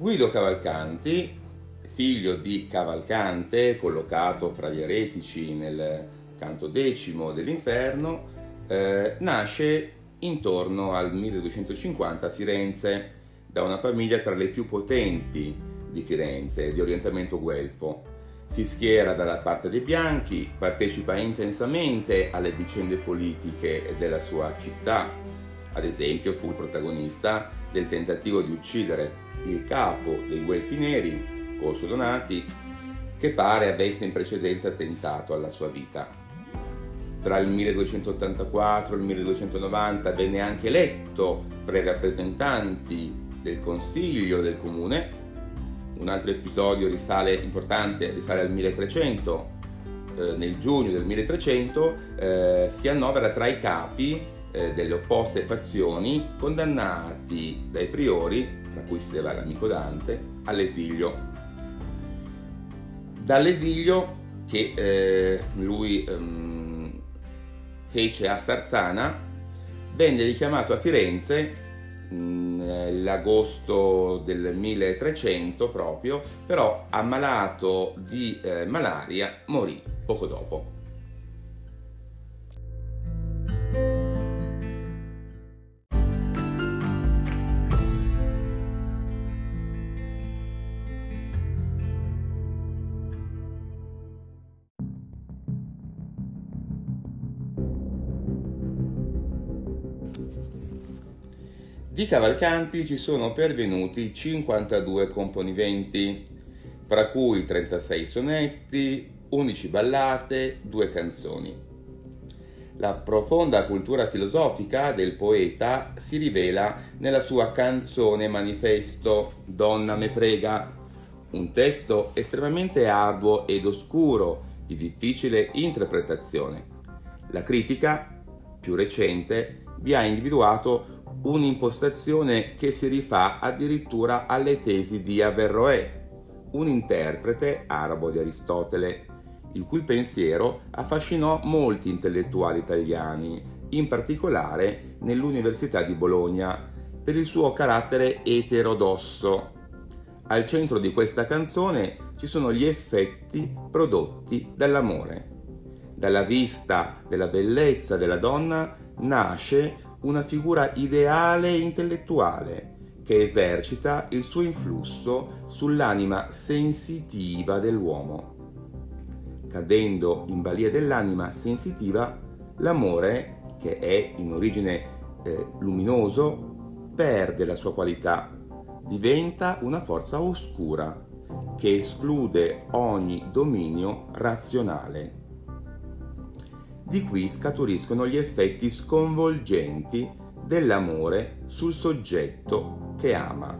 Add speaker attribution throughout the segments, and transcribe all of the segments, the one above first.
Speaker 1: Guido Cavalcanti, figlio di Cavalcante, collocato fra gli eretici nel canto decimo dell'inferno, eh, nasce intorno al 1250 a Firenze da una famiglia tra le più potenti di Firenze, di orientamento guelfo. Si schiera dalla parte dei bianchi, partecipa intensamente alle vicende politiche della sua città. Ad esempio fu il protagonista del tentativo di uccidere il capo dei Guelfi Neri, Corso Donati, che pare avesse in precedenza tentato alla sua vita. Tra il 1284 e il 1290 venne anche eletto fra i rappresentanti del consiglio del comune. Un altro episodio risale, importante risale al 1300. Eh, nel giugno del 1300 eh, si annovera tra i capi eh, delle opposte fazioni condannati dai priori, tra cui si deve l'amico Dante, all'esilio. Dall'esilio che eh, lui ehm, fece a Sarzana, venne richiamato a Firenze nell'agosto del 1300 proprio, però ammalato di eh, malaria morì poco dopo. Di Cavalcanti ci sono pervenuti 52 componimenti, fra cui 36 sonetti, 11 ballate, 2 canzoni. La profonda cultura filosofica del poeta si rivela nella sua canzone manifesto Donna me prega, un testo estremamente arduo ed oscuro, di difficile interpretazione. La critica, più recente, vi ha individuato un'impostazione che si rifà addirittura alle tesi di Averroè, un interprete arabo di Aristotele, il cui pensiero affascinò molti intellettuali italiani, in particolare nell'Università di Bologna, per il suo carattere eterodosso. Al centro di questa canzone ci sono gli effetti prodotti dall'amore. Dalla vista della bellezza della donna nasce una figura ideale e intellettuale che esercita il suo influsso sull'anima sensitiva dell'uomo. Cadendo in balia dell'anima sensitiva, l'amore, che è in origine eh, luminoso, perde la sua qualità, diventa una forza oscura che esclude ogni dominio razionale. Di qui scaturiscono gli effetti sconvolgenti dell'amore sul soggetto che ama.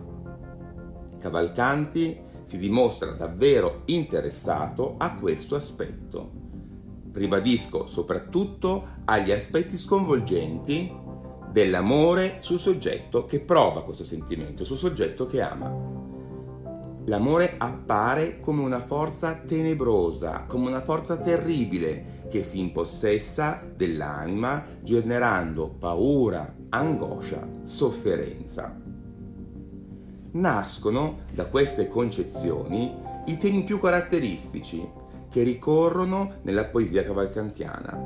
Speaker 1: Cavalcanti si dimostra davvero interessato a questo aspetto. Ribadisco soprattutto agli aspetti sconvolgenti dell'amore sul soggetto che prova questo sentimento, sul soggetto che ama. L'amore appare come una forza tenebrosa, come una forza terribile che si impossessa dell'anima generando paura, angoscia, sofferenza. Nascono da queste concezioni i temi più caratteristici che ricorrono nella poesia cavalcantiana.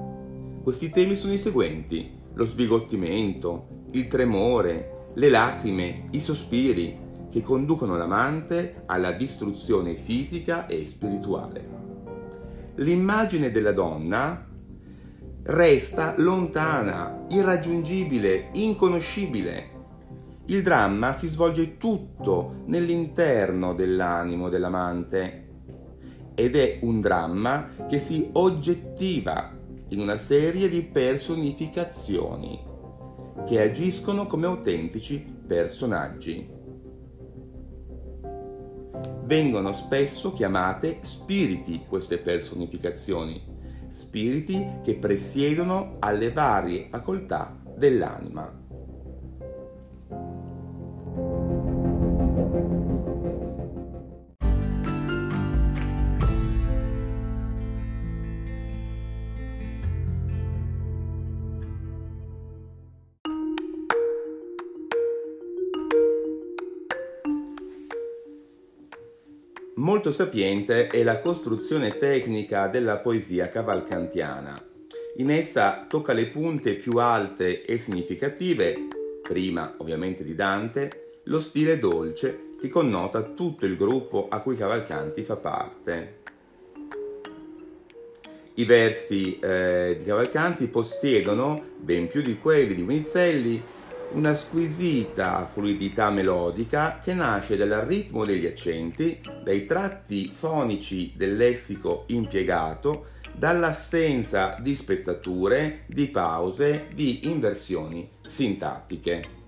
Speaker 1: Questi temi sono i seguenti: lo sbigottimento, il tremore, le lacrime, i sospiri, che conducono l'amante alla distruzione fisica e spirituale l'immagine della donna resta lontana, irraggiungibile, inconoscibile. Il dramma si svolge tutto nell'interno dell'animo dell'amante ed è un dramma che si oggettiva in una serie di personificazioni che agiscono come autentici personaggi vengono spesso chiamate spiriti queste personificazioni, spiriti che presiedono alle varie facoltà dell'anima. Molto sapiente è la costruzione tecnica della poesia cavalcantiana. In essa tocca le punte più alte e significative, prima ovviamente di Dante, lo stile dolce che connota tutto il gruppo a cui Cavalcanti fa parte. I versi eh, di Cavalcanti possiedono, ben più di quelli di Unizelli, una squisita fluidità melodica che nasce dal ritmo degli accenti, dai tratti fonici del lessico impiegato, dall'assenza di spezzature, di pause, di inversioni sintattiche.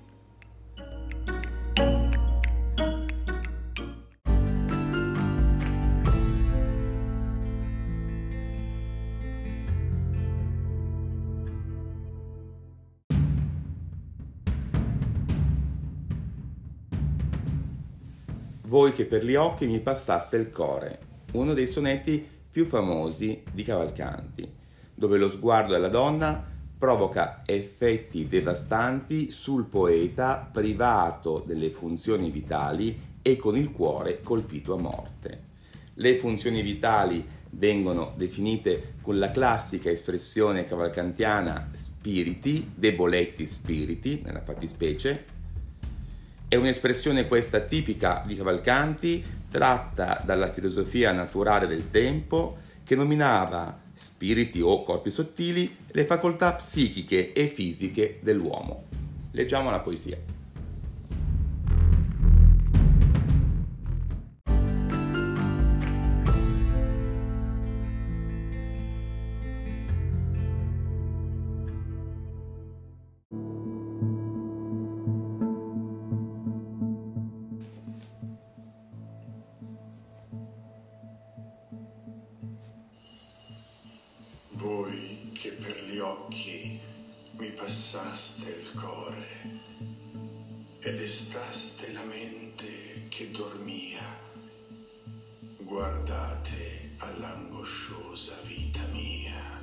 Speaker 1: Voi che per gli occhi mi passasse il core, uno dei sonetti più famosi di Cavalcanti, dove lo sguardo della donna provoca effetti devastanti sul poeta privato delle funzioni vitali e con il cuore colpito a morte. Le funzioni vitali vengono definite con la classica espressione cavalcantiana spiriti, deboletti spiriti, nella fattispecie, è un'espressione questa tipica di Cavalcanti, tratta dalla filosofia naturale del tempo, che nominava spiriti o corpi sottili le facoltà psichiche e fisiche dell'uomo. Leggiamo la poesia.
Speaker 2: Passaste il core ed estaste la mente che dormia. Guardate all'angosciosa vita mia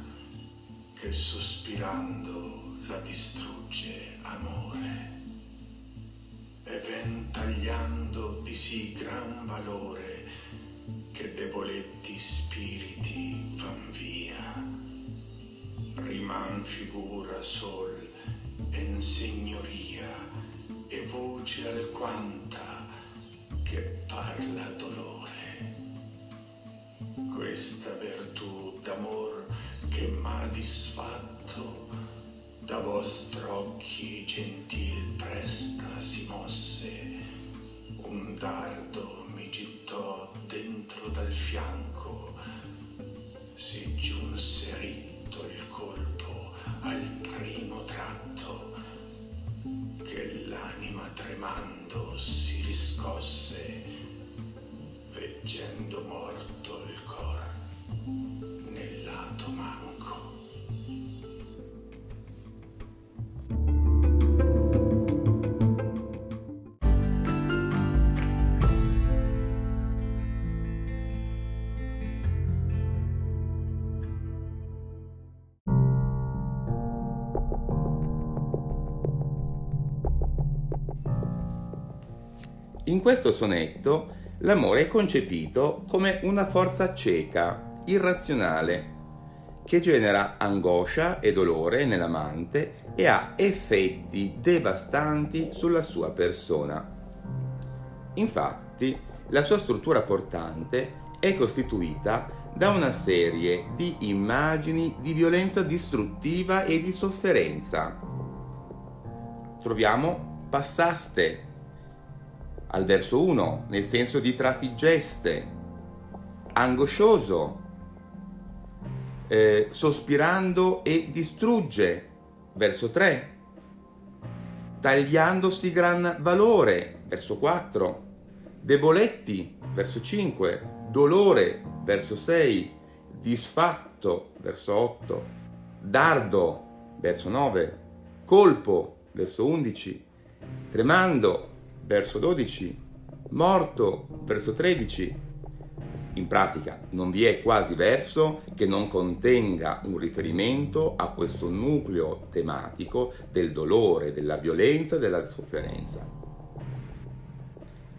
Speaker 2: che sospirando la distrugge amore e ven tagliando di sì gran valore che deboletti spiriti van via riman figura sol en signoria e voce alquanta che parla dolore. Questa virtù d'amor che m'ha disfatto da vostro occhi gentil presta si mosse, un dardo mi gittò dentro dal fianco, si giunse ritmo tutto il colpo al primo tratto l'anima tremando si riscosse, veggendo morto il cor
Speaker 1: In questo sonetto l'amore è concepito come una forza cieca, irrazionale, che genera angoscia e dolore nell'amante e ha effetti devastanti sulla sua persona. Infatti, la sua struttura portante è costituita da una serie di immagini di violenza distruttiva e di sofferenza. Troviamo passaste, al verso 1, nel senso di trafiggeste, angoscioso, eh, sospirando e distrugge, verso 3, tagliandosi gran valore, verso 4, deboletti, verso 5, dolore, verso 6, disfatto, verso 8, dardo, verso 9, colpo, verso 11, tremando, verso 12, morto, verso 13. In pratica non vi è quasi verso che non contenga un riferimento a questo nucleo tematico del dolore, della violenza, della sofferenza.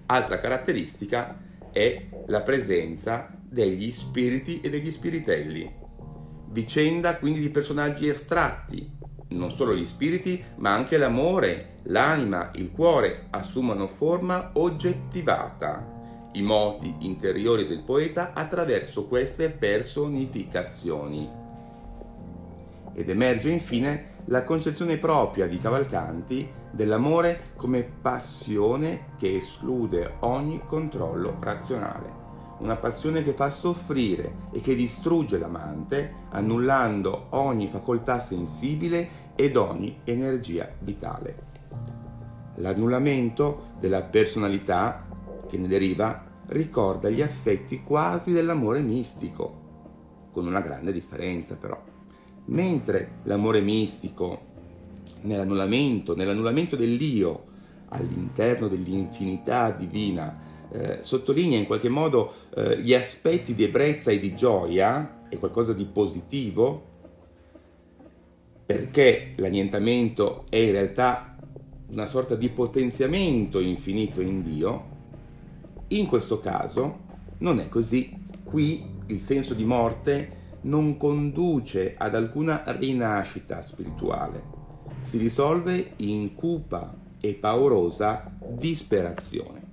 Speaker 1: Altra caratteristica è la presenza degli spiriti e degli spiritelli. Vicenda quindi di personaggi astratti, non solo gli spiriti, ma anche l'amore, l'anima, il cuore assumono forma oggettivata, i moti interiori del poeta attraverso queste personificazioni. Ed emerge infine la concezione propria di Cavalcanti dell'amore come passione che esclude ogni controllo razionale. Una passione che fa soffrire e che distrugge l'amante, annullando ogni facoltà sensibile ed ogni energia vitale. L'annullamento della personalità che ne deriva ricorda gli affetti quasi dell'amore mistico, con una grande differenza però. Mentre l'amore mistico, nell'annullamento, nell'annullamento dell'io all'interno dell'infinità divina, eh, sottolinea in qualche modo eh, gli aspetti di ebbrezza e di gioia, è qualcosa di positivo, perché l'annientamento è in realtà una sorta di potenziamento infinito in Dio, in questo caso non è così. Qui il senso di morte non conduce ad alcuna rinascita spirituale, si risolve in cupa e paurosa disperazione.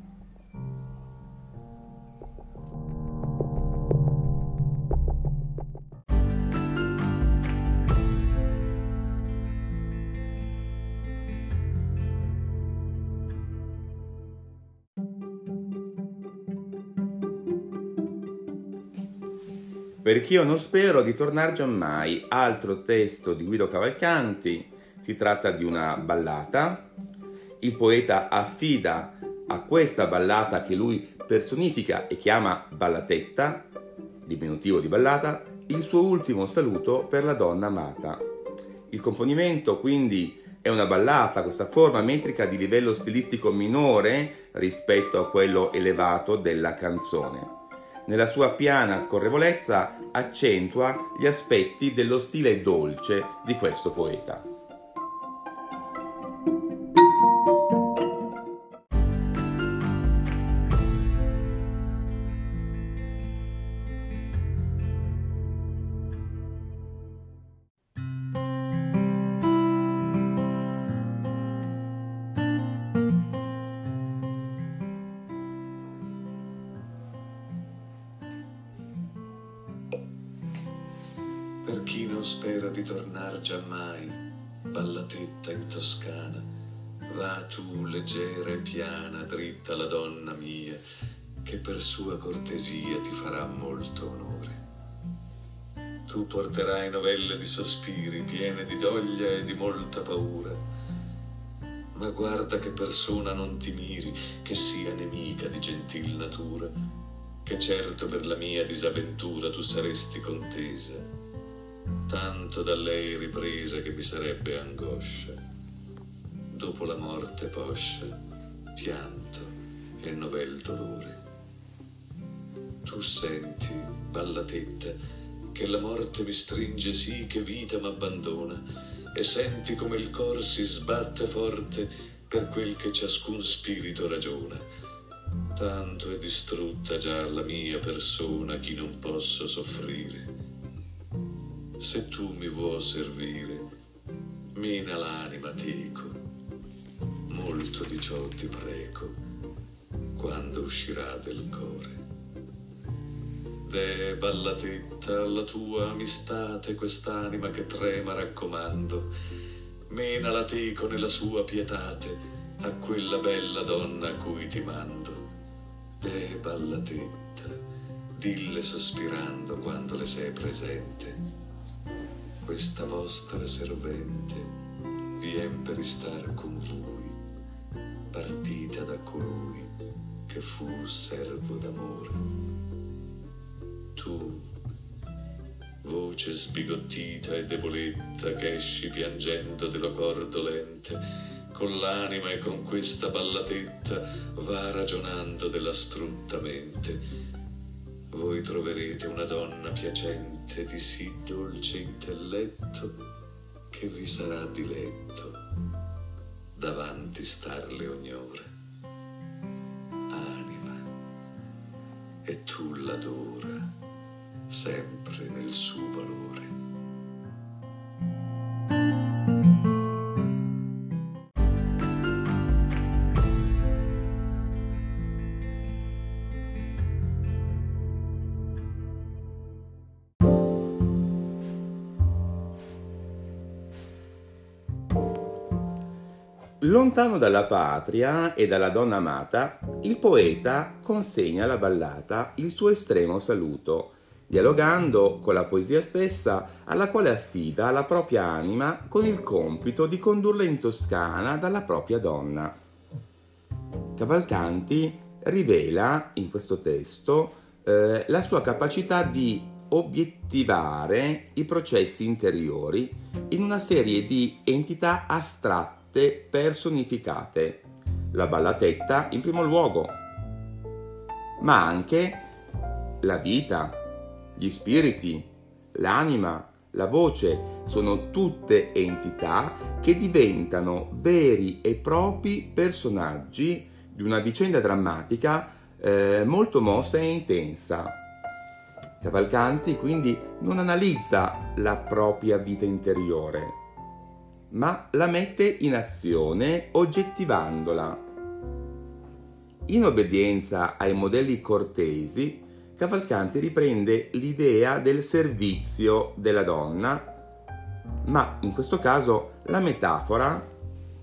Speaker 1: Perché io non spero di tornare giammai, altro testo di Guido Cavalcanti, si tratta di una ballata. Il poeta affida a questa ballata che lui personifica e chiama ballatetta, diminutivo di ballata, il suo ultimo saluto per la donna amata. Il componimento quindi è una ballata, questa forma metrica di livello stilistico minore rispetto a quello elevato della canzone nella sua piana scorrevolezza accentua gli aspetti dello stile dolce di questo poeta.
Speaker 3: Sospiri, piene di doglia e di molta paura, ma guarda che persona non ti miri, che sia nemica di gentil natura, che certo per la mia disavventura tu saresti contesa tanto da lei ripresa che mi sarebbe angoscia. Dopo la morte poscia, pianto e novel dolore. Tu senti, ballatetta, che la morte mi stringe sì che vita m'abbandona, e senti come il cor si sbatte forte per quel che ciascun spirito ragiona. Tanto è distrutta già la mia persona chi non posso soffrire se tu mi vuoi servire, mena l'anima teco, molto di ciò ti prego, quando uscirà del core. De ballatetta alla tua amistate quest'anima che trema raccomando, mena la teco nella sua pietate a quella bella donna a cui ti mando. De ballatetta, dille sospirando quando le sei presente questa vostra servente vien per star con voi, partita da colui che fu servo d'amore. Tu, voce sbigottita e deboletta che esci piangendo dello cor dolente, con l'anima e con questa ballatetta va ragionando della strutta mente, voi troverete una donna piacente di sì dolce intelletto che vi sarà diletto davanti starle ogni ora. Anima, e tu l'adora, sempre nel suo valore.
Speaker 1: Lontano dalla patria e dalla donna amata, il poeta consegna alla ballata il suo estremo saluto, dialogando con la poesia stessa alla quale affida la propria anima con il compito di condurla in Toscana dalla propria donna. Cavalcanti rivela in questo testo eh, la sua capacità di obiettivare i processi interiori in una serie di entità astratte personificate, la ballatetta in primo luogo, ma anche la vita, gli spiriti, l'anima, la voce sono tutte entità che diventano veri e propri personaggi di una vicenda drammatica eh, molto mossa e intensa. Cavalcanti quindi non analizza la propria vita interiore, ma la mette in azione oggettivandola. In obbedienza ai modelli cortesi, Cavalcanti riprende l'idea del servizio della donna, ma in questo caso la metafora,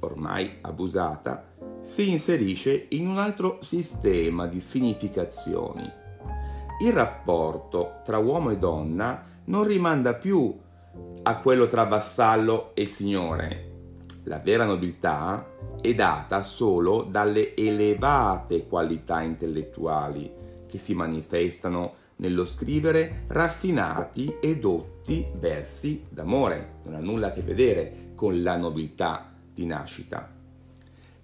Speaker 1: ormai abusata, si inserisce in un altro sistema di significazioni. Il rapporto tra uomo e donna non rimanda più a quello tra vassallo e signore. La vera nobiltà è data solo dalle elevate qualità intellettuali che si manifestano nello scrivere raffinati e dotti versi d'amore. Non ha nulla a che vedere con la nobiltà di nascita.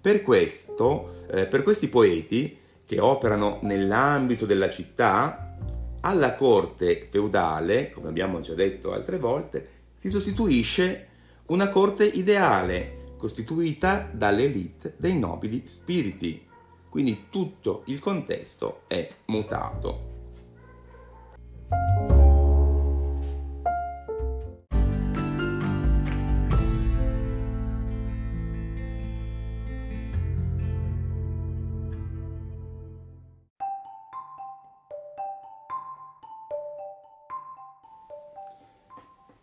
Speaker 1: Per questo, eh, per questi poeti che operano nell'ambito della città, alla corte feudale, come abbiamo già detto altre volte, si sostituisce una corte ideale costituita dall'elite dei nobili spiriti. Quindi tutto il contesto è mutato.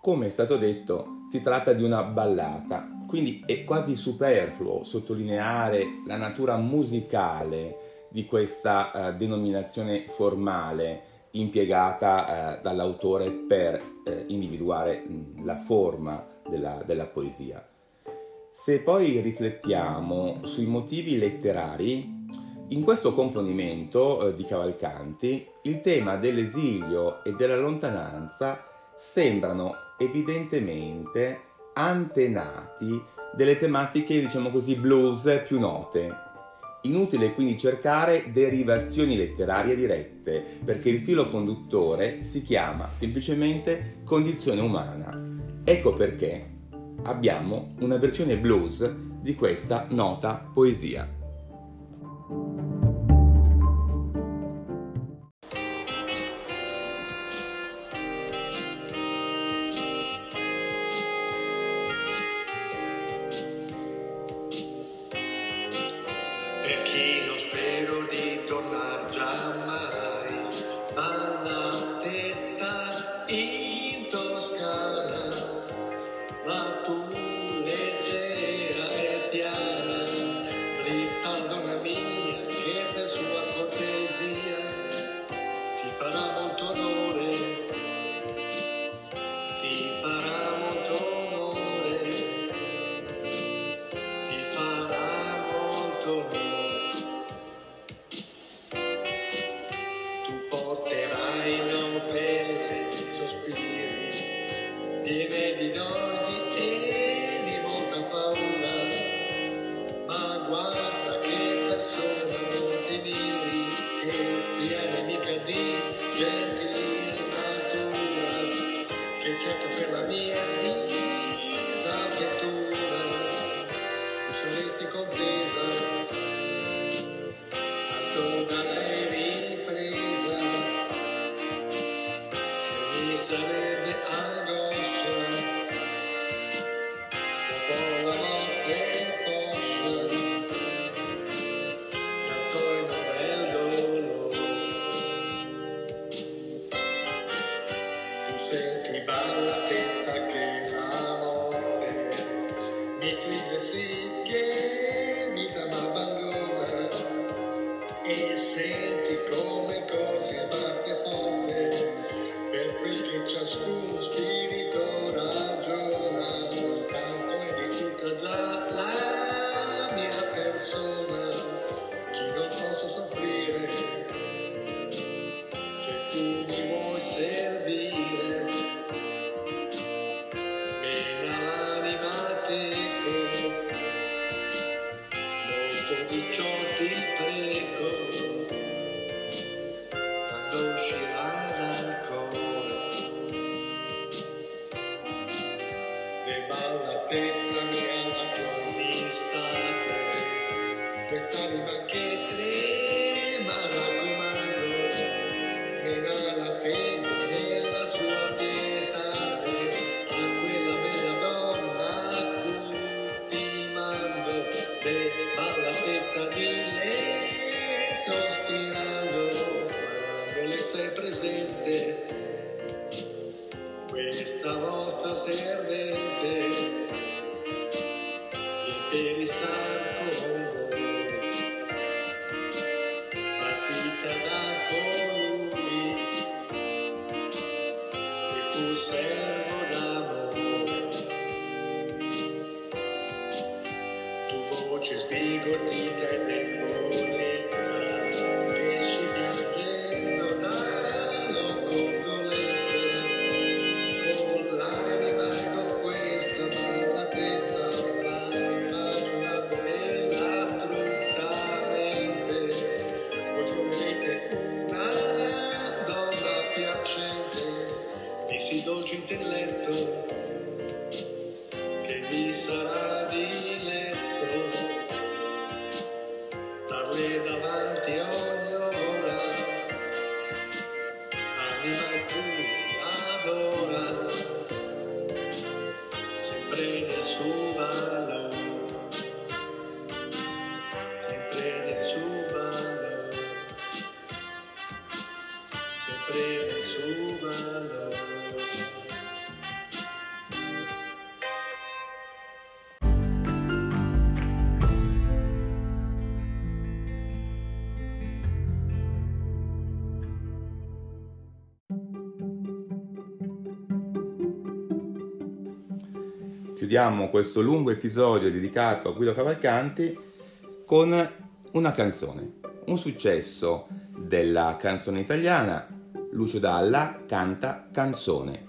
Speaker 1: Come è stato detto, si tratta di una ballata, quindi è quasi superfluo sottolineare la natura musicale di questa uh, denominazione formale impiegata uh, dall'autore per uh, individuare mh, la forma della, della poesia. Se poi riflettiamo sui motivi letterari, in questo componimento di Cavalcanti il tema dell'esilio e della lontananza sembrano evidentemente antenati delle tematiche, diciamo così, blues più note. Inutile quindi cercare derivazioni letterarie dirette, perché il filo conduttore si chiama semplicemente condizione umana. Ecco perché abbiamo una versione blues di questa nota poesia. chiudiamo questo lungo episodio dedicato a Guido Cavalcanti con una canzone, un successo della canzone italiana. Lucio Dalla canta Canzone.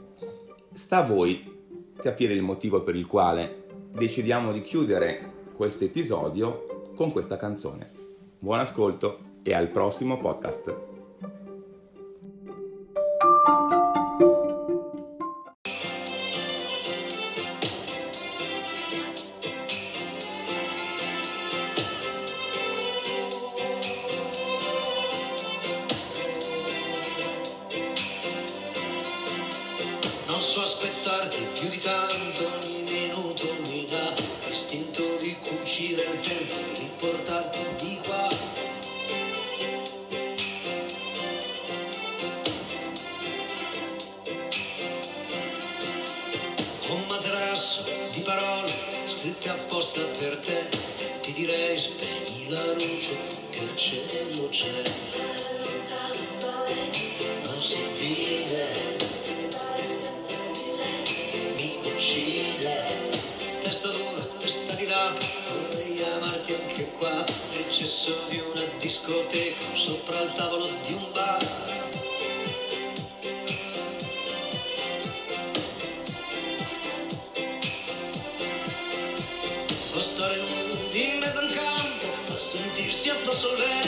Speaker 1: Sta a voi capire il motivo per il quale decidiamo di chiudere questo episodio con questa canzone. Buon ascolto e al prossimo podcast.
Speaker 4: time, beauty time. tanto soledad.